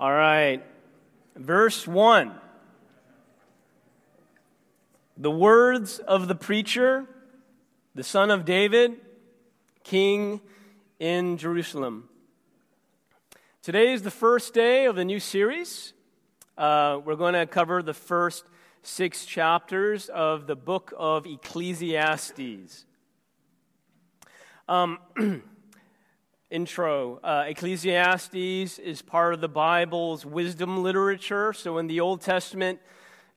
All right. Verse 1. The words of the preacher, the son of David, king in Jerusalem. Today is the first day of the new series. Uh, we're going to cover the first six chapters of the book of Ecclesiastes. Um, intro uh, Ecclesiastes is part of the Bible's wisdom literature. So in the Old Testament,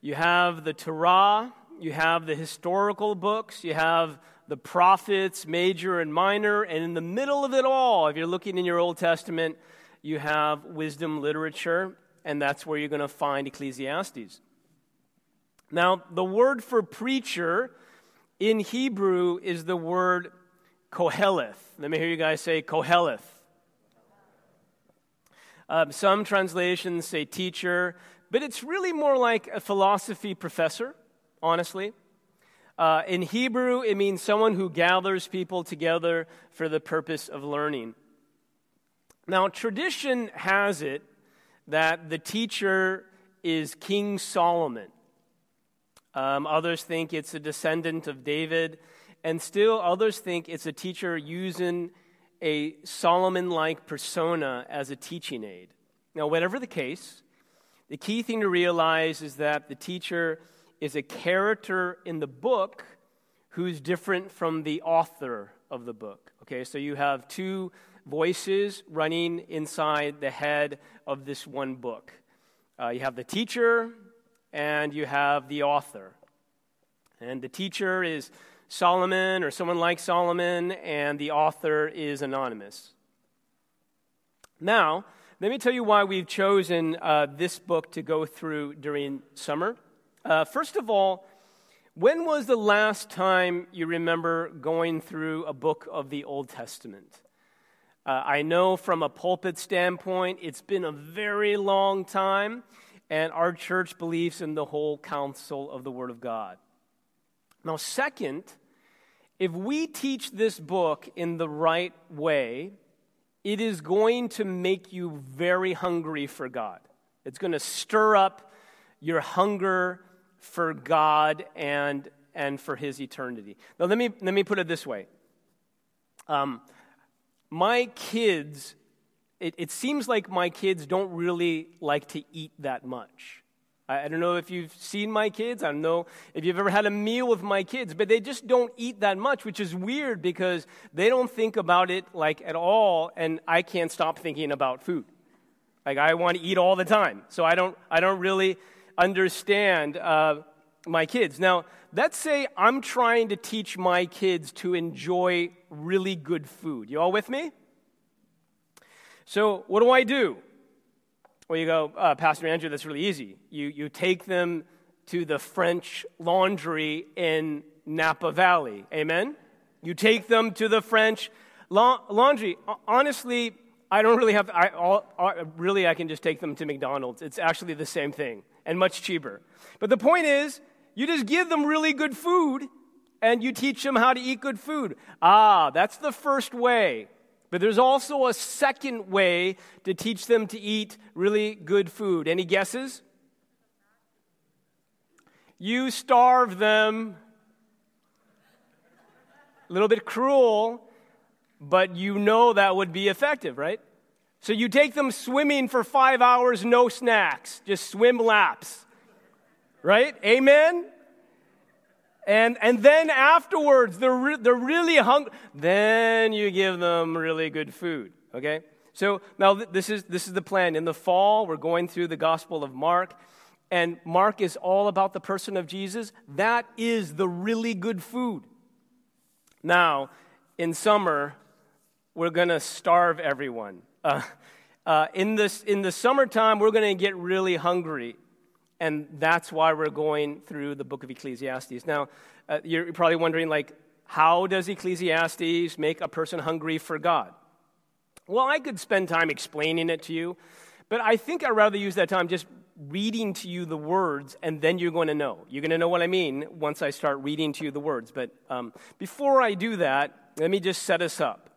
you have the Torah, you have the historical books, you have the prophets, major and minor, and in the middle of it all, if you're looking in your Old Testament, you have wisdom literature, and that's where you're going to find Ecclesiastes. Now, the word for preacher in Hebrew is the word koheleth. Let me hear you guys say koheleth. Um, some translations say teacher, but it's really more like a philosophy professor, honestly. Uh, in Hebrew, it means someone who gathers people together for the purpose of learning. Now, tradition has it that the teacher is King Solomon. Um, others think it's a descendant of David, and still others think it's a teacher using a Solomon like persona as a teaching aid. Now, whatever the case, the key thing to realize is that the teacher is a character in the book who's different from the author of the book. Okay, so you have two voices running inside the head of this one book. Uh, you have the teacher and you have the author. And the teacher is Solomon or someone like Solomon, and the author is anonymous. Now, let me tell you why we've chosen uh, this book to go through during summer. Uh, first of all, when was the last time you remember going through a book of the Old Testament? Uh, I know from a pulpit standpoint, it's been a very long time, and our church believes in the whole counsel of the Word of God. Now, second, if we teach this book in the right way, it is going to make you very hungry for God. It's going to stir up your hunger for God and, and for His eternity. Now, let me, let me put it this way. Um, my kids, it, it seems like my kids don't really like to eat that much. I, don't know if you've seen my kids. I don't know if you've ever had a meal with my kids, but they just don't eat that much, which is weird because they don't think about it like at all, and I can't stop thinking about food. Like I want to eat all the time, so I don't. I don't really understand uh, my kids. Now, let's say I'm trying to teach my kids to enjoy really good food. You all with me? So, what do I do? Well, you go, uh, Pastor Andrew, that's really easy. You, you take them to the French laundry in Napa Valley. Amen? You take them to the French la- laundry. Honestly, I don't really have, I, all, really, I can just take them to McDonald's. It's actually the same thing and much cheaper. But the point is, you just give them really good food and you teach them how to eat good food. Ah, that's the first way. But there's also a second way to teach them to eat really good food. Any guesses? You starve them. A little bit cruel, but you know that would be effective, right? So you take them swimming for five hours, no snacks, just swim laps. Right? Amen? And, and then afterwards, they're, re- they're really hungry. Then you give them really good food. Okay? So now th- this is, this is the plan. In the fall, we're going through the Gospel of Mark. And Mark is all about the person of Jesus. That is the really good food. Now, in summer, we're going to starve everyone. Uh, uh, in, this, in the summertime, we're going to get really hungry. And that's why we're going through the book of Ecclesiastes. Now, uh, you're probably wondering, like, how does Ecclesiastes make a person hungry for God? Well, I could spend time explaining it to you, but I think I'd rather use that time just reading to you the words, and then you're going to know. You're going to know what I mean once I start reading to you the words. But um, before I do that, let me just set us up.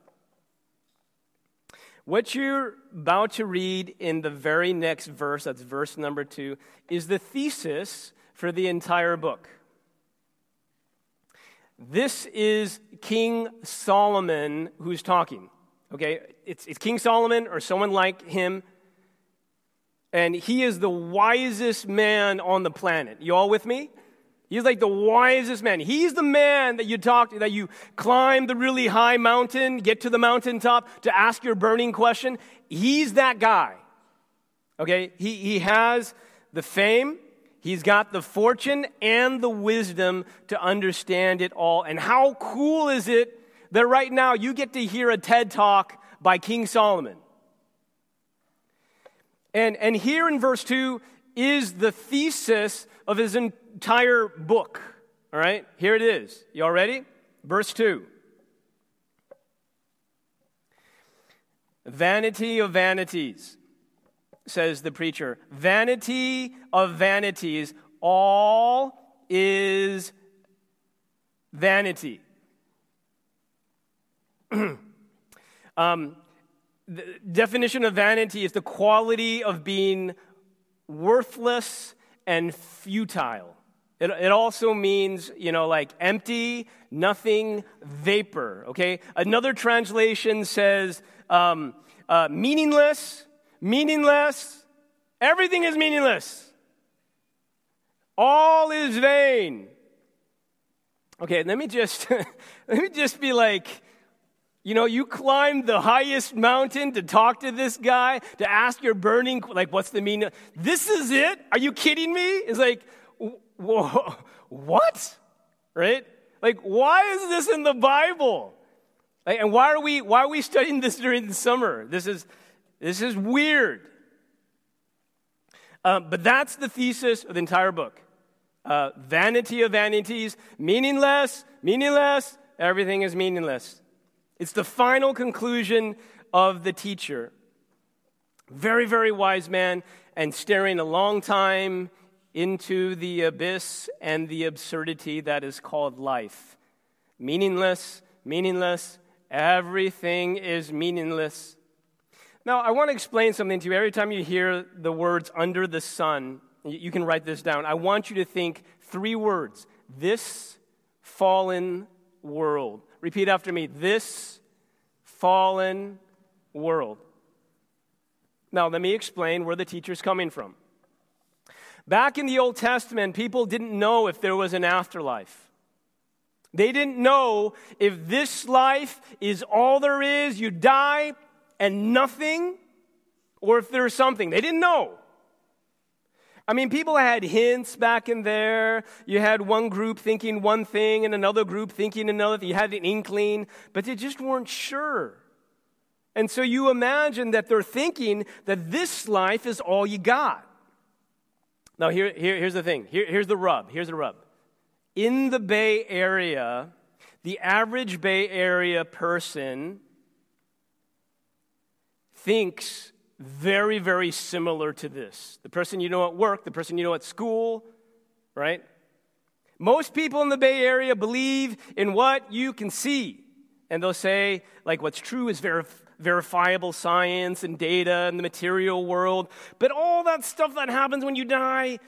What you're about to read in the very next verse, that's verse number two, is the thesis for the entire book. This is King Solomon who's talking. Okay, it's, it's King Solomon or someone like him, and he is the wisest man on the planet. You all with me? He's like the wisest man. He's the man that you talk to, that you climb the really high mountain, get to the mountaintop to ask your burning question. He's that guy. Okay? He, he has the fame, he's got the fortune and the wisdom to understand it all. And how cool is it that right now you get to hear a TED talk by King Solomon? And, and here in verse 2 is the thesis of his entire book. All right, here it is. You all ready? Verse 2. Vanity of vanities, says the preacher. Vanity of vanities, all is vanity. um, the definition of vanity is the quality of being worthless and futile. It, it also means, you know, like empty, nothing, vapor, okay? Another translation says um, uh, meaningless, meaningless, everything is meaningless. All is vain. Okay, let me just let me just be like, you know, you climbed the highest mountain to talk to this guy, to ask your burning, like, what's the meaning? This is it? Are you kidding me? It's like, whoa, what? Right? Like, why is this in the Bible? Like, and why are we why are we studying this during the summer? This is this is weird. Uh, but that's the thesis of the entire book. Uh, vanity of vanities, meaningless, meaningless, everything is meaningless. It's the final conclusion of the teacher. Very, very wise man, and staring a long time into the abyss and the absurdity that is called life. Meaningless, meaningless, everything is meaningless. Now, I want to explain something to you. Every time you hear the words under the sun, you can write this down. I want you to think three words this fallen world. Repeat after me this fallen world. Now, let me explain where the teacher's coming from. Back in the Old Testament, people didn't know if there was an afterlife. They didn't know if this life is all there is, you die and nothing, or if there's something. They didn't know. I mean, people had hints back in there. You had one group thinking one thing and another group thinking another. You had an inkling, but they just weren't sure. And so you imagine that they're thinking that this life is all you got. Now, here, here, here's the thing. Here, here's the rub. Here's the rub. In the Bay Area, the average Bay Area person thinks very, very similar to this. The person you know at work, the person you know at school, right? Most people in the Bay Area believe in what you can see. And they'll say, like, what's true is ver- verifiable science and data and the material world. But all that stuff that happens when you die,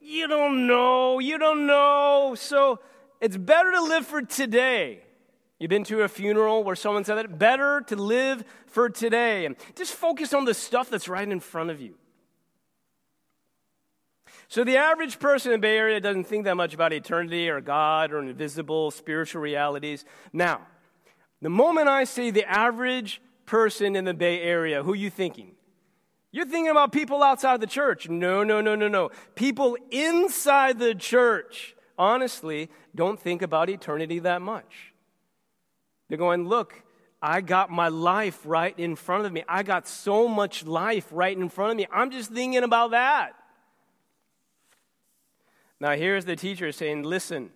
you don't know. You don't know. So it's better to live for today You've been to a funeral where someone said that better to live for today just focus on the stuff that's right in front of you. So the average person in the Bay Area doesn't think that much about eternity or God or invisible spiritual realities. Now, the moment I say the average person in the Bay Area, who are you thinking? You're thinking about people outside the church. No, no, no, no, no. People inside the church, honestly, don't think about eternity that much. They're going, Look, I got my life right in front of me. I got so much life right in front of me. I'm just thinking about that. Now, here's the teacher saying, Listen,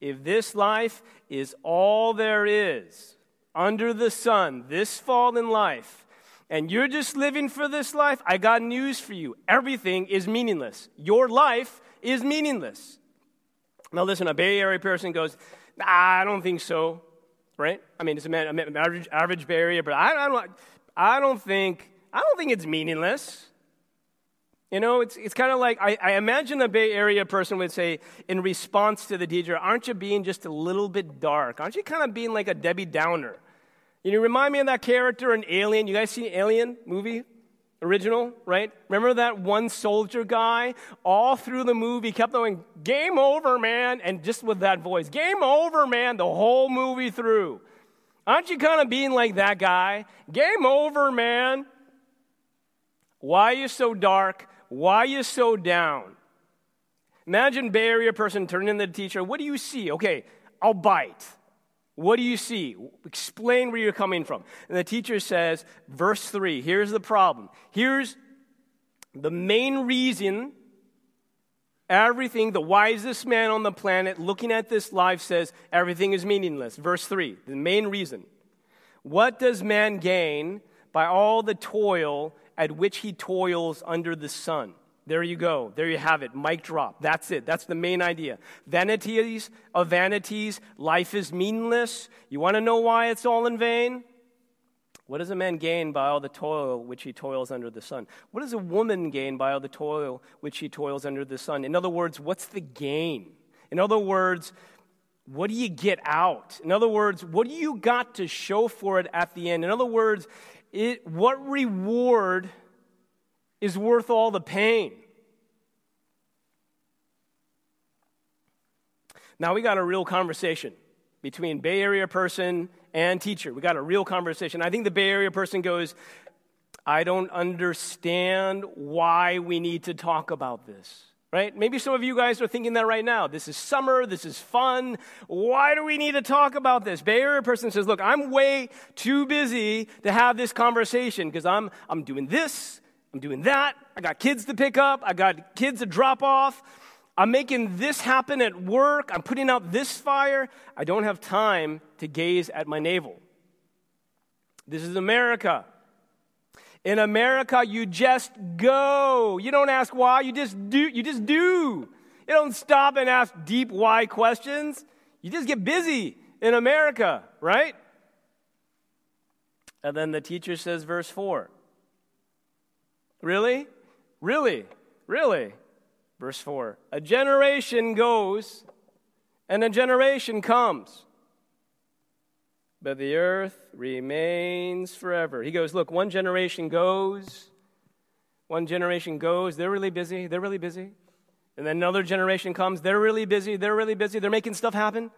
if this life is all there is under the sun, this fallen life, and you're just living for this life, I got news for you. Everything is meaningless. Your life is meaningless. Now, listen, a Bay Area person goes, nah, I don't think so right? I mean, it's a, man, average, average Area, but I, I, don't, I don't think, I don't think it's meaningless. You know, it's, it's kind of like I, I, imagine a Bay Area person would say, in response to the teacher, Aren't you being just a little bit dark? Aren't you kind of being like a Debbie Downer? You know, remind me of that character in Alien. You guys seen Alien movie? Original, right? Remember that one soldier guy? All through the movie kept going, Game over, man. And just with that voice, Game over, man, the whole movie through. Aren't you kind of being like that guy? Game over, man. Why are you so dark? Why are you so down? Imagine Bay Area person turning to the teacher. What do you see? Okay, I'll bite. What do you see? Explain where you're coming from. And the teacher says, verse 3, here's the problem. Here's the main reason everything, the wisest man on the planet looking at this life says everything is meaningless. Verse 3, the main reason. What does man gain by all the toil at which he toils under the sun. There you go. There you have it. Mic drop. That's it. That's the main idea. Vanities of vanities. Life is meaningless. You want to know why it's all in vain? What does a man gain by all the toil which he toils under the sun? What does a woman gain by all the toil which she toils under the sun? In other words, what's the gain? In other words, what do you get out? In other words, what do you got to show for it at the end? In other words, it, what reward is worth all the pain? Now we got a real conversation between Bay Area person and teacher. We got a real conversation. I think the Bay Area person goes, I don't understand why we need to talk about this right? Maybe some of you guys are thinking that right now. This is summer, this is fun. Why do we need to talk about this? Bay Area person says, Look, I'm way too busy to have this conversation because I'm, I'm doing this, I'm doing that. I got kids to pick up, I got kids to drop off. I'm making this happen at work. I'm putting out this fire. I don't have time to gaze at my navel. This is America. In America, you just go. You don't ask why, you just do. You just do. You don't stop and ask deep why questions. You just get busy in America, right? And then the teacher says, verse 4. Really? Really? Really? Verse 4. A generation goes and a generation comes but the earth remains forever. He goes, Look, one generation goes, one generation goes, they're really busy, they're really busy. And then another generation comes, they're really busy, they're really busy, they're making stuff happen,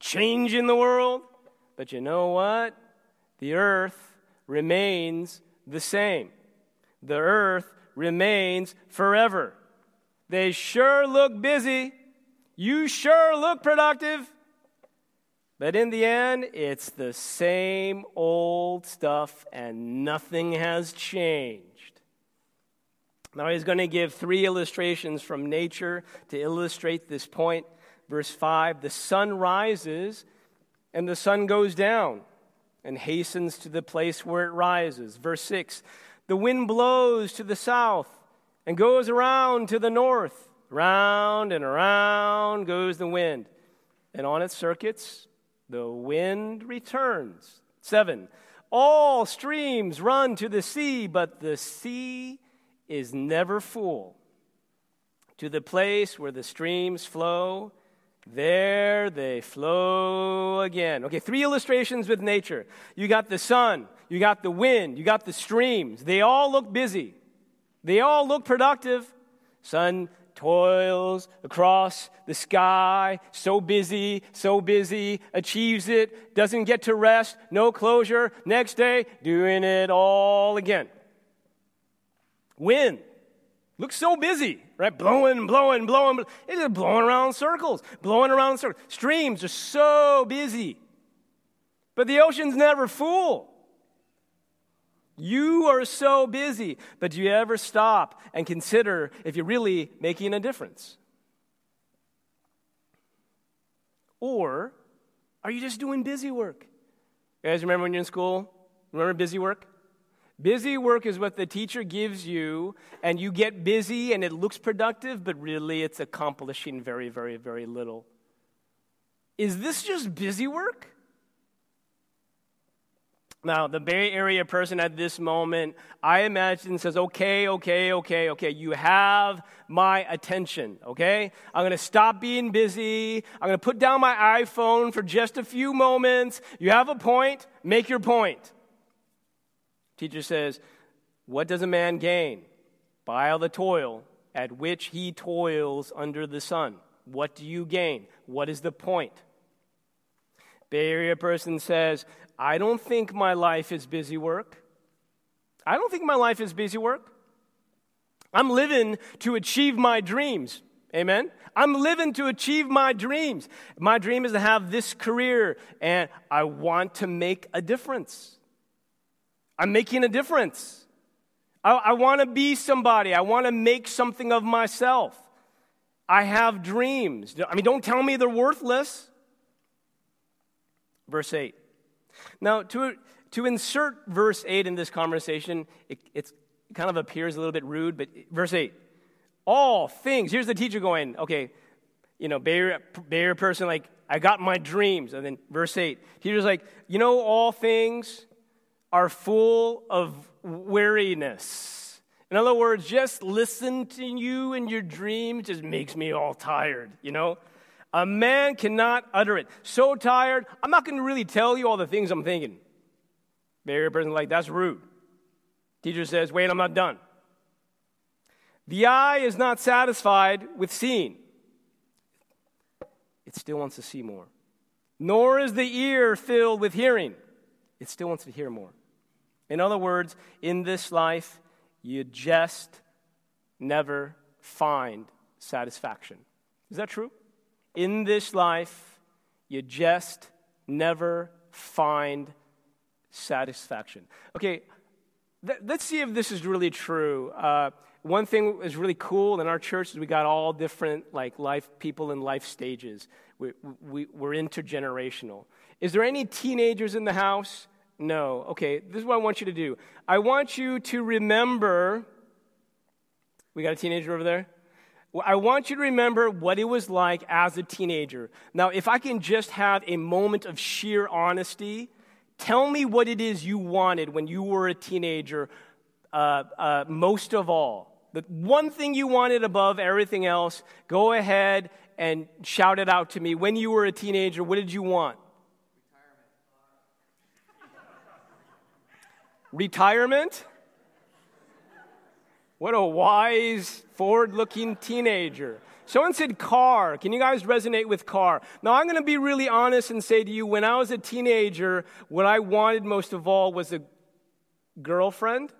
change in the world. But you know what? The earth remains the same. The earth remains forever. They sure look busy. You sure look productive. But in the end, it's the same old stuff and nothing has changed. Now, he's going to give three illustrations from nature to illustrate this point. Verse 5 The sun rises and the sun goes down and hastens to the place where it rises. Verse 6 The wind blows to the south and goes around to the north. Round and around goes the wind. And on its circuits, the wind returns. Seven, all streams run to the sea, but the sea is never full. To the place where the streams flow, there they flow again. Okay, three illustrations with nature. You got the sun, you got the wind, you got the streams. They all look busy, they all look productive. Sun toils across the sky, so busy, so busy, achieves it, doesn't get to rest, no closure, next day, doing it all again. Wind looks so busy, right? Blowing, blowing, blowing. It's just blowing around circles, blowing around circles. Streams are so busy. But the ocean's never full. You are so busy, but do you ever stop and consider if you're really making a difference? Or are you just doing busy work? You guys remember when you're in school? Remember busy work? Busy work is what the teacher gives you, and you get busy and it looks productive, but really it's accomplishing very, very, very little. Is this just busy work? Now, the Bay Area person at this moment, I imagine, says, okay, okay, okay, okay, you have my attention, okay? I'm gonna stop being busy. I'm gonna put down my iPhone for just a few moments. You have a point, make your point. Teacher says, what does a man gain by all the toil at which he toils under the sun? What do you gain? What is the point? Bay Area person says, I don't think my life is busy work. I don't think my life is busy work. I'm living to achieve my dreams. Amen. I'm living to achieve my dreams. My dream is to have this career, and I want to make a difference. I'm making a difference. I, I want to be somebody. I want to make something of myself. I have dreams. I mean, don't tell me they're worthless. Verse 8. Now, to, to insert verse 8 in this conversation, it, it kind of appears a little bit rude, but verse 8 all things, here's the teacher going, okay, you know, Bayer, Bayer person, like, I got my dreams. And then verse 8, teacher's like, you know, all things are full of weariness. In other words, just listen to you and your dreams just makes me all tired, you know? A man cannot utter it. So tired, I'm not going to really tell you all the things I'm thinking. Maybe a person like, that's rude. Teacher says, wait, I'm not done. The eye is not satisfied with seeing, it still wants to see more. Nor is the ear filled with hearing, it still wants to hear more. In other words, in this life, you just never find satisfaction. Is that true? In this life, you just never find satisfaction. Okay, th- let's see if this is really true. Uh, one thing is really cool in our church is we got all different like life people in life stages. We, we, we're intergenerational. Is there any teenagers in the house? No. Okay, this is what I want you to do. I want you to remember. We got a teenager over there? I want you to remember what it was like as a teenager. Now, if I can just have a moment of sheer honesty, tell me what it is you wanted when you were a teenager, uh, uh, most of all. The one thing you wanted above everything else, go ahead and shout it out to me. When you were a teenager, what did you want? Retirement? Retirement? What a wise, forward looking teenager. Someone said car. Can you guys resonate with car? Now, I'm going to be really honest and say to you when I was a teenager, what I wanted most of all was a girlfriend.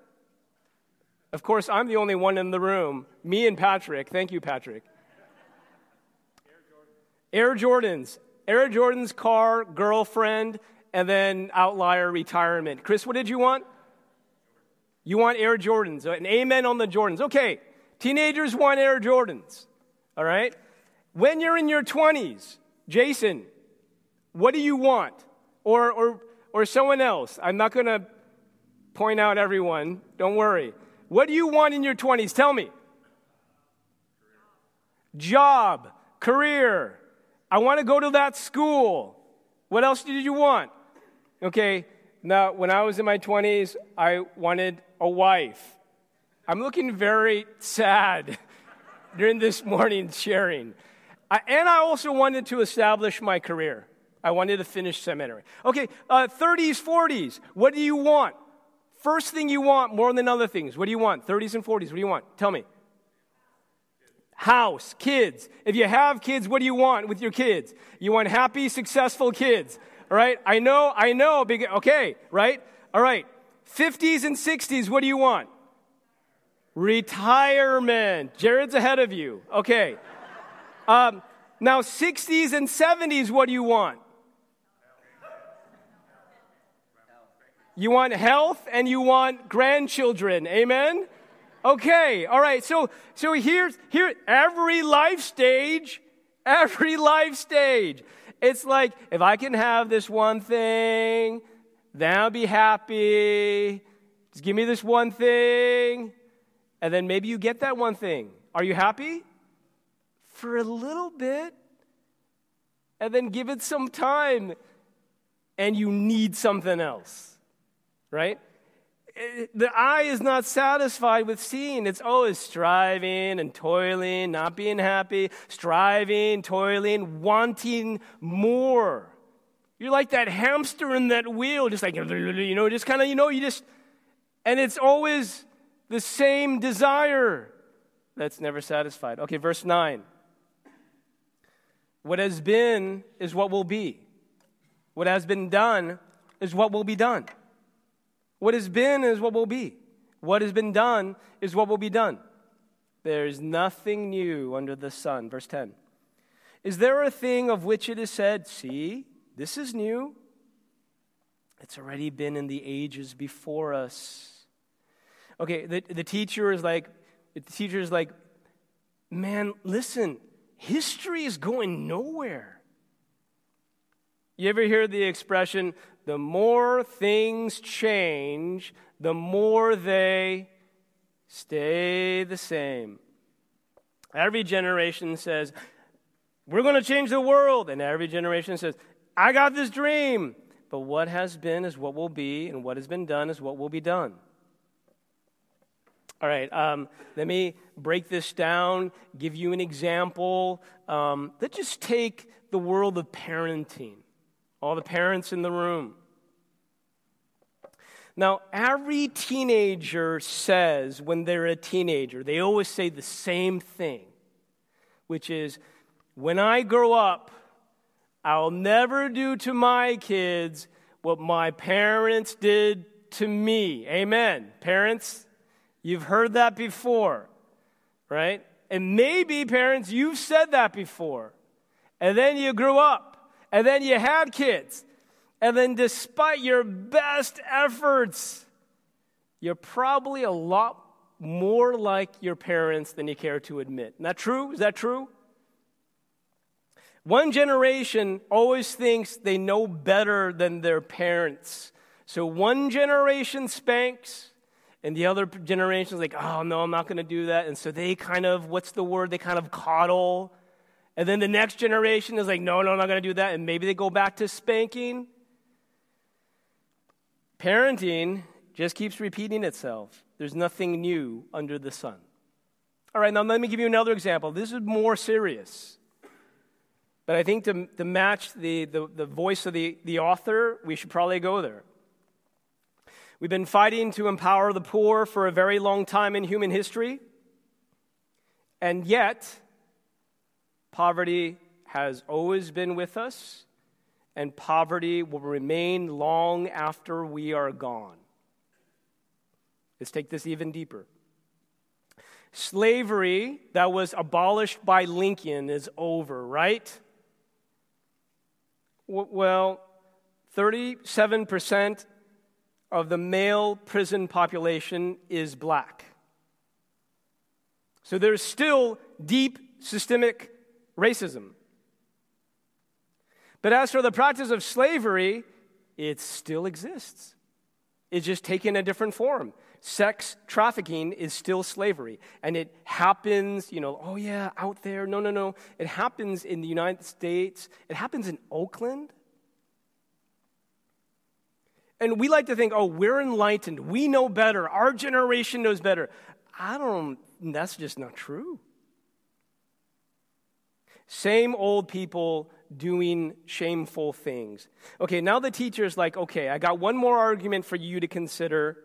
Of course, I'm the only one in the room. Me and Patrick. Thank you, Patrick. Air Jordans. Air Jordans, car, girlfriend, and then outlier retirement. Chris, what did you want? You want Air Jordans. An amen on the Jordans. Okay, teenagers want Air Jordans. All right? When you're in your 20s, Jason, what do you want? Or, or, or someone else. I'm not going to point out everyone. Don't worry. What do you want in your 20s? Tell me. Job, career. I want to go to that school. What else did you want? Okay, now, when I was in my 20s, I wanted a wife. I'm looking very sad during this morning's sharing. I, and I also wanted to establish my career. I wanted to finish seminary. Okay, uh, 30s, 40s. What do you want? First thing you want more than other things. What do you want? 30s and 40s. What do you want? Tell me. House, kids. If you have kids, what do you want with your kids? You want happy, successful kids. Right? I know, I know. Okay, right? All right. 50s and 60s, what do you want? Retirement. Jared's ahead of you. Okay. Um, now, 60s and 70s, what do you want? You want health and you want grandchildren. Amen? Okay, all right. So so here's here every life stage, every life stage. It's like, if I can have this one thing, I'll be happy. Just give me this one thing. And then maybe you get that one thing. Are you happy? For a little bit. And then give it some time. And you need something else. right? Eh, the eye is not satisfied with seeing. It's always striving and toiling, not being happy, striving, toiling, wanting more. You're like that hamster in that wheel, just like, you know, just kind of, you know, you just, and it's always the same desire that's never satisfied. Okay, verse 9. What has been is what will be. What has been done is what will be done. What has been is what will be. What has been done is what will be done. There is nothing new under the sun. Verse 10. Is there a thing of which it is said, See, this is new? It's already been in the ages before us. Okay, the, the teacher is like, the teacher is like, man, listen, history is going nowhere. You ever hear the expression, the more things change, the more they stay the same? Every generation says, we're going to change the world. And every generation says, I got this dream. But what has been is what will be, and what has been done is what will be done. All right, um, let me break this down, give you an example. Um, let's just take the world of parenting, all the parents in the room. Now, every teenager says when they're a teenager, they always say the same thing, which is, when I grow up, I'll never do to my kids what my parents did to me. Amen. Parents, You've heard that before, right? And maybe, parents, you've said that before. And then you grew up, and then you had kids. And then, despite your best efforts, you're probably a lot more like your parents than you care to admit. Isn't that true? Is that true? One generation always thinks they know better than their parents. So one generation spanks, and the other generation's like, oh, no, I'm not going to do that. And so they kind of, what's the word? They kind of coddle. And then the next generation is like, no, no, I'm not going to do that. And maybe they go back to spanking. Parenting just keeps repeating itself. There's nothing new under the sun. All right, now let me give you another example. This is more serious. But I think to, to match the, the, the voice of the, the author, we should probably go there. We've been fighting to empower the poor for a very long time in human history, and yet, poverty has always been with us, and poverty will remain long after we are gone. Let's take this even deeper. Slavery that was abolished by Lincoln is over, right? Well, 37% of the male prison population is black. So there's still deep systemic racism. But as for the practice of slavery, it still exists. It's just taken a different form. Sex trafficking is still slavery. And it happens, you know, oh yeah, out there. No, no, no. It happens in the United States. It happens in Oakland. And we like to think, oh, we're enlightened. We know better. Our generation knows better. I don't, that's just not true. Same old people doing shameful things. Okay, now the teacher's like, okay, I got one more argument for you to consider.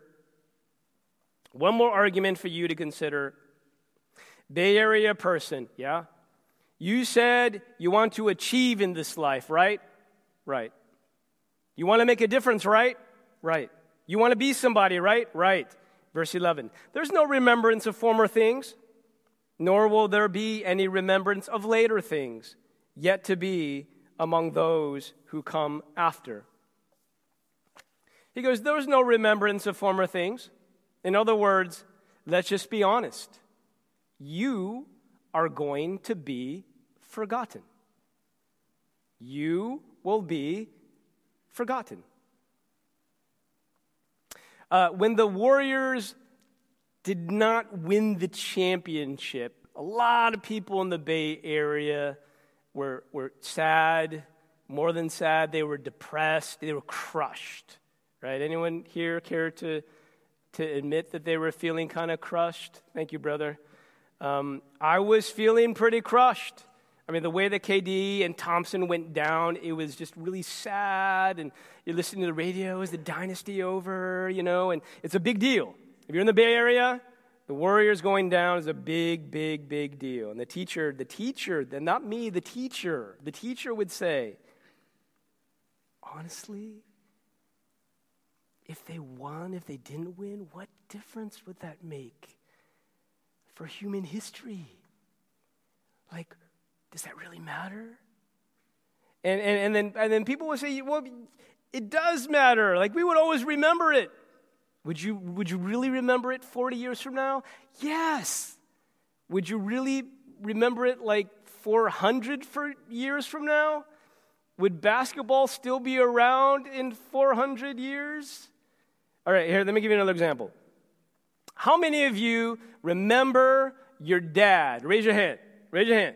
One more argument for you to consider. Bay Area person, yeah? You said you want to achieve in this life, right? Right. You want to make a difference, right? Right. You want to be somebody, right? Right. Verse 11. There's no remembrance of former things, nor will there be any remembrance of later things, yet to be among those who come after. He goes, There's no remembrance of former things. In other words, let's just be honest. You are going to be forgotten. You will be forgotten. Uh, when the Warriors did not win the championship, a lot of people in the Bay Area were, were sad, more than sad, they were depressed, they were crushed, right? Anyone here care to, to admit that they were feeling kind of crushed? Thank you, brother. Um, I was feeling pretty crushed. I mean, the way that KD and Thompson went down, it was just really sad. And you're listening to the radio, is the dynasty over? You know, and it's a big deal. If you're in the Bay Area, the Warriors going down is a big, big, big deal. And the teacher, the teacher, not me, the teacher, the teacher would say, honestly, if they won, if they didn't win, what difference would that make for human history? Like, does that really matter? And, and, and, then, and then people would say, well, it does matter. Like, we would always remember it. Would you, would you really remember it 40 years from now? Yes. Would you really remember it like 400 for years from now? Would basketball still be around in 400 years? All right, here, let me give you another example. How many of you remember your dad? Raise your hand. Raise your hand.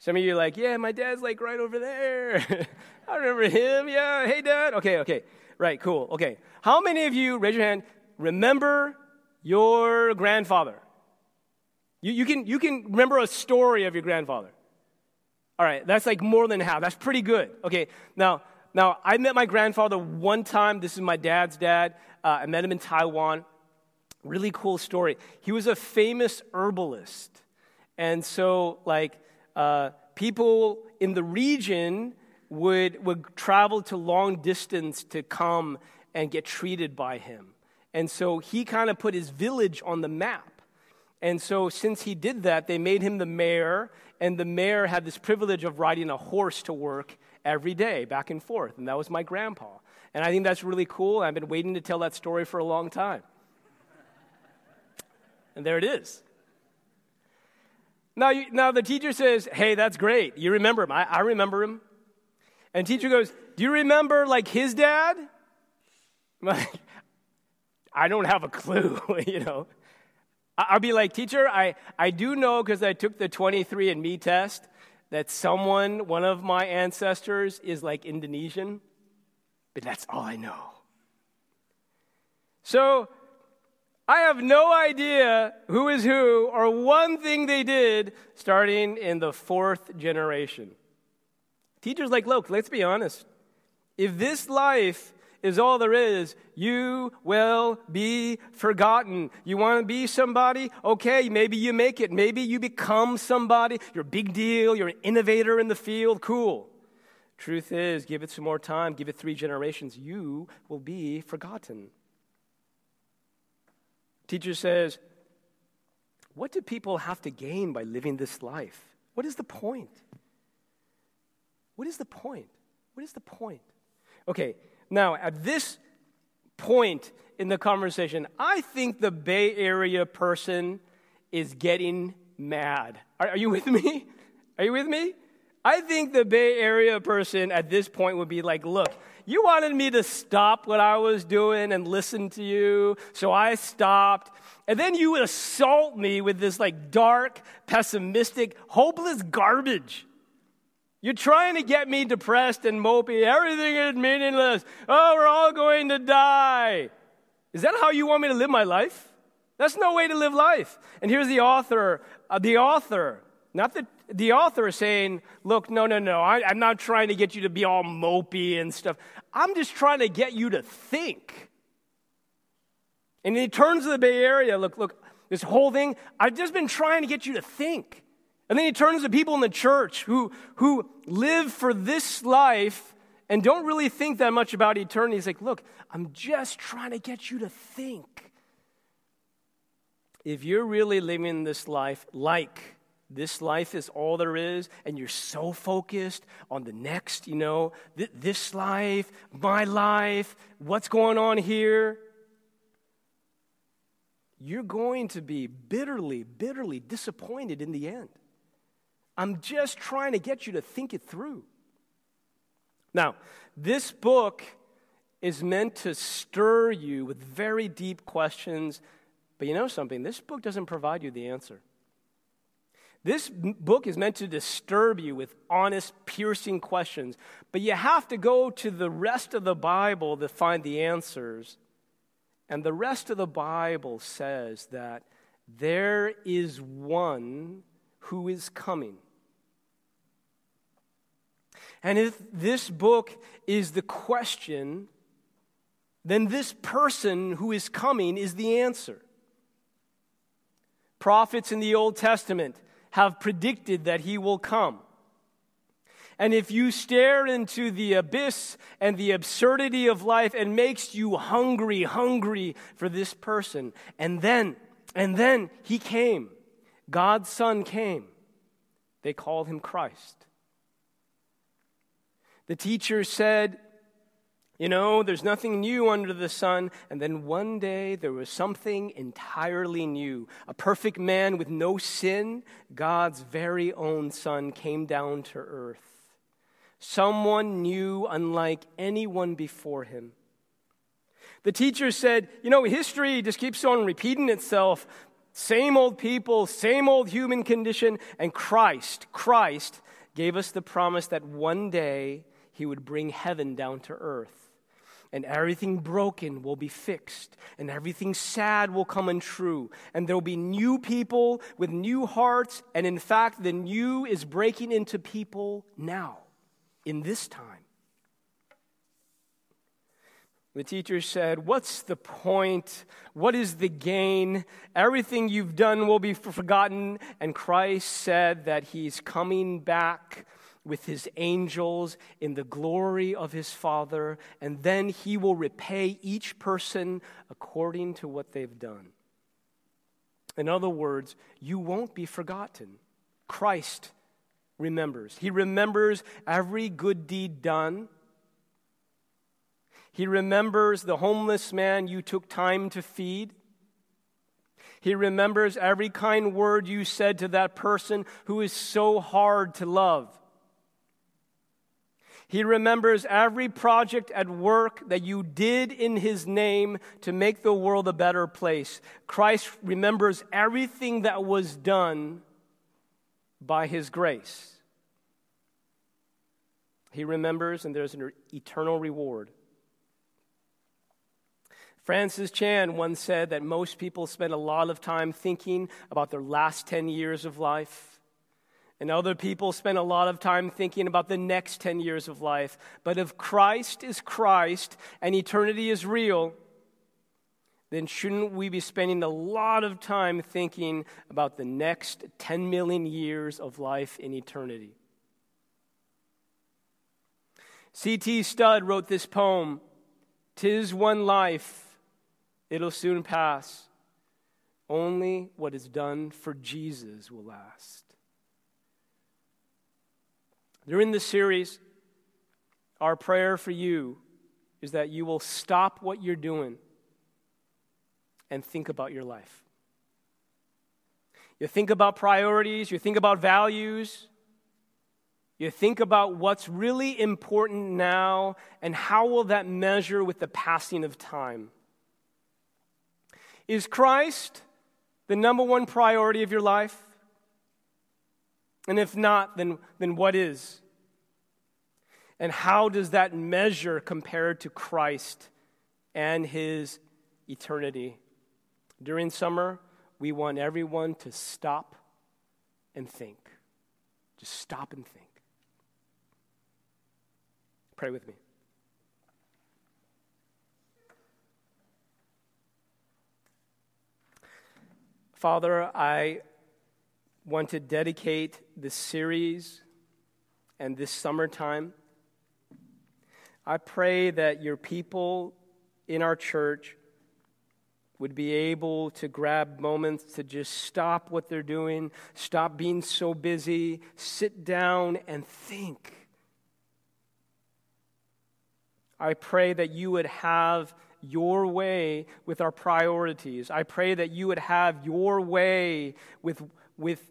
Some of you are like, yeah, my dad's like right over there. I remember him. Yeah, hey, dad. Okay, okay. Right, cool. Okay. How many of you, raise your hand, remember your grandfather? You, you, can, you can remember a story of your grandfather. All right, that's like more than half. That's pretty good. Okay, now, now I met my grandfather one time. This is my dad's dad. Uh, I met him in Taiwan. Really cool story. He was a famous herbalist. And so, like, uh, people in the region would, would travel to long distance to come and get treated by him. And so he kind of put his village on the map. And so, since he did that, they made him the mayor, and the mayor had this privilege of riding a horse to work every day, back and forth. And that was my grandpa. And I think that's really cool. I've been waiting to tell that story for a long time. And there it is. Now, you, now the teacher says, Hey, that's great. You remember him. I, I remember him. And teacher goes, Do you remember like his dad? I'm like, I don't have a clue, you know. I'll be like, teacher, I, I do know because I took the 23andMe test that someone, one of my ancestors, is like Indonesian, but that's all I know. So I have no idea who is who or one thing they did starting in the fourth generation. Teachers like, look, let's be honest. If this life is all there is, you will be forgotten. You want to be somebody? Okay, maybe you make it. Maybe you become somebody. You're a big deal. You're an innovator in the field. Cool. Truth is, give it some more time, give it three generations, you will be forgotten. Teacher says, What do people have to gain by living this life? What is the point? What is the point? What is the point? Okay, now at this point in the conversation, I think the Bay Area person is getting mad. Are, are, you with me? Are you with me? I think the Bay Area person at this point would be like, look, you wanted me to stop what I was doing and listen to you, so I stopped. And then you assault me with this like dark, pessimistic, hopeless garbage. You're trying to get me depressed and mopey. Everything is meaningless. Oh, we're all going to die. Is that how you want me to live my life? That's no way to live life. And here's the author, uh, the author, not the, the author saying, look, no, no, no, I, I'm not trying to get you to be all mopey and stuff. I'm just trying to get you to think. And he turns to the Bay Area, look, look, this whole thing, I've just been trying to get you to think. And then he turns to people in the church who, who live for this life and don't really think that much about eternity. He's like, Look, I'm just trying to get you to think. If you're really living this life like this life is all there is, and you're so focused on the next, you know, th- this life, my life, what's going on here, you're going to be bitterly, bitterly disappointed in the end. I'm just trying to get you to think it through. Now, this book is meant to stir you with very deep questions, but you know something? This book doesn't provide you the answer. This book is meant to disturb you with honest, piercing questions, but you have to go to the rest of the Bible to find the answers. And the rest of the Bible says that there is one who is coming. And if this book is the question, then this person who is coming is the answer. Prophets in the Old Testament have predicted that he will come. And if you stare into the abyss and the absurdity of life and makes you hungry, hungry for this person, and then, and then he came, God's Son came. They called him Christ. The teacher said, You know, there's nothing new under the sun. And then one day there was something entirely new. A perfect man with no sin, God's very own Son, came down to earth. Someone new, unlike anyone before him. The teacher said, You know, history just keeps on repeating itself. Same old people, same old human condition. And Christ, Christ gave us the promise that one day he would bring heaven down to earth. And everything broken will be fixed, and everything sad will come untrue. And there will be new people with new hearts, and in fact, the new is breaking into people now, in this time. The teacher said, What's the point? What is the gain? Everything you've done will be forgotten. And Christ said that he's coming back with his angels in the glory of his Father, and then he will repay each person according to what they've done. In other words, you won't be forgotten. Christ remembers. He remembers every good deed done. He remembers the homeless man you took time to feed. He remembers every kind word you said to that person who is so hard to love. He remembers every project at work that you did in His name to make the world a better place. Christ remembers everything that was done by His grace. He remembers, and there's an eternal reward. Francis Chan once said that most people spend a lot of time thinking about their last 10 years of life. And other people spend a lot of time thinking about the next 10 years of life. But if Christ is Christ and eternity is real, then shouldn't we be spending a lot of time thinking about the next 10 million years of life in eternity? C.T. Studd wrote this poem Tis one life, it'll soon pass. Only what is done for Jesus will last. During this series, our prayer for you is that you will stop what you're doing and think about your life. You think about priorities, you think about values, you think about what's really important now and how will that measure with the passing of time. Is Christ the number one priority of your life? And if not, then, then what is? And how does that measure compare to Christ and his eternity? During summer, we want everyone to stop and think. Just stop and think. Pray with me. Father, I want to dedicate this series and this summertime. I pray that your people in our church would be able to grab moments to just stop what they're doing, stop being so busy, sit down and think. I pray that you would have your way with our priorities. I pray that you would have your way with, with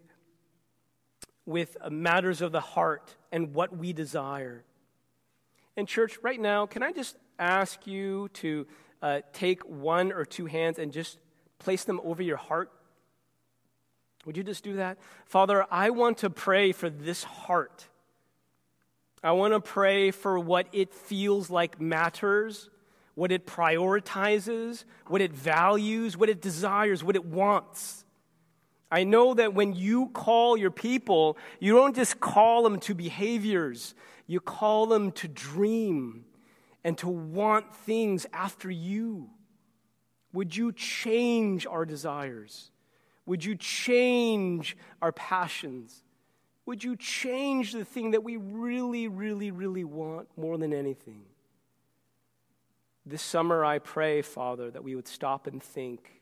with matters of the heart and what we desire. And, church, right now, can I just ask you to uh, take one or two hands and just place them over your heart? Would you just do that? Father, I want to pray for this heart. I want to pray for what it feels like matters, what it prioritizes, what it values, what it desires, what it wants. I know that when you call your people, you don't just call them to behaviors, you call them to dream and to want things after you. Would you change our desires? Would you change our passions? Would you change the thing that we really, really, really want more than anything? This summer, I pray, Father, that we would stop and think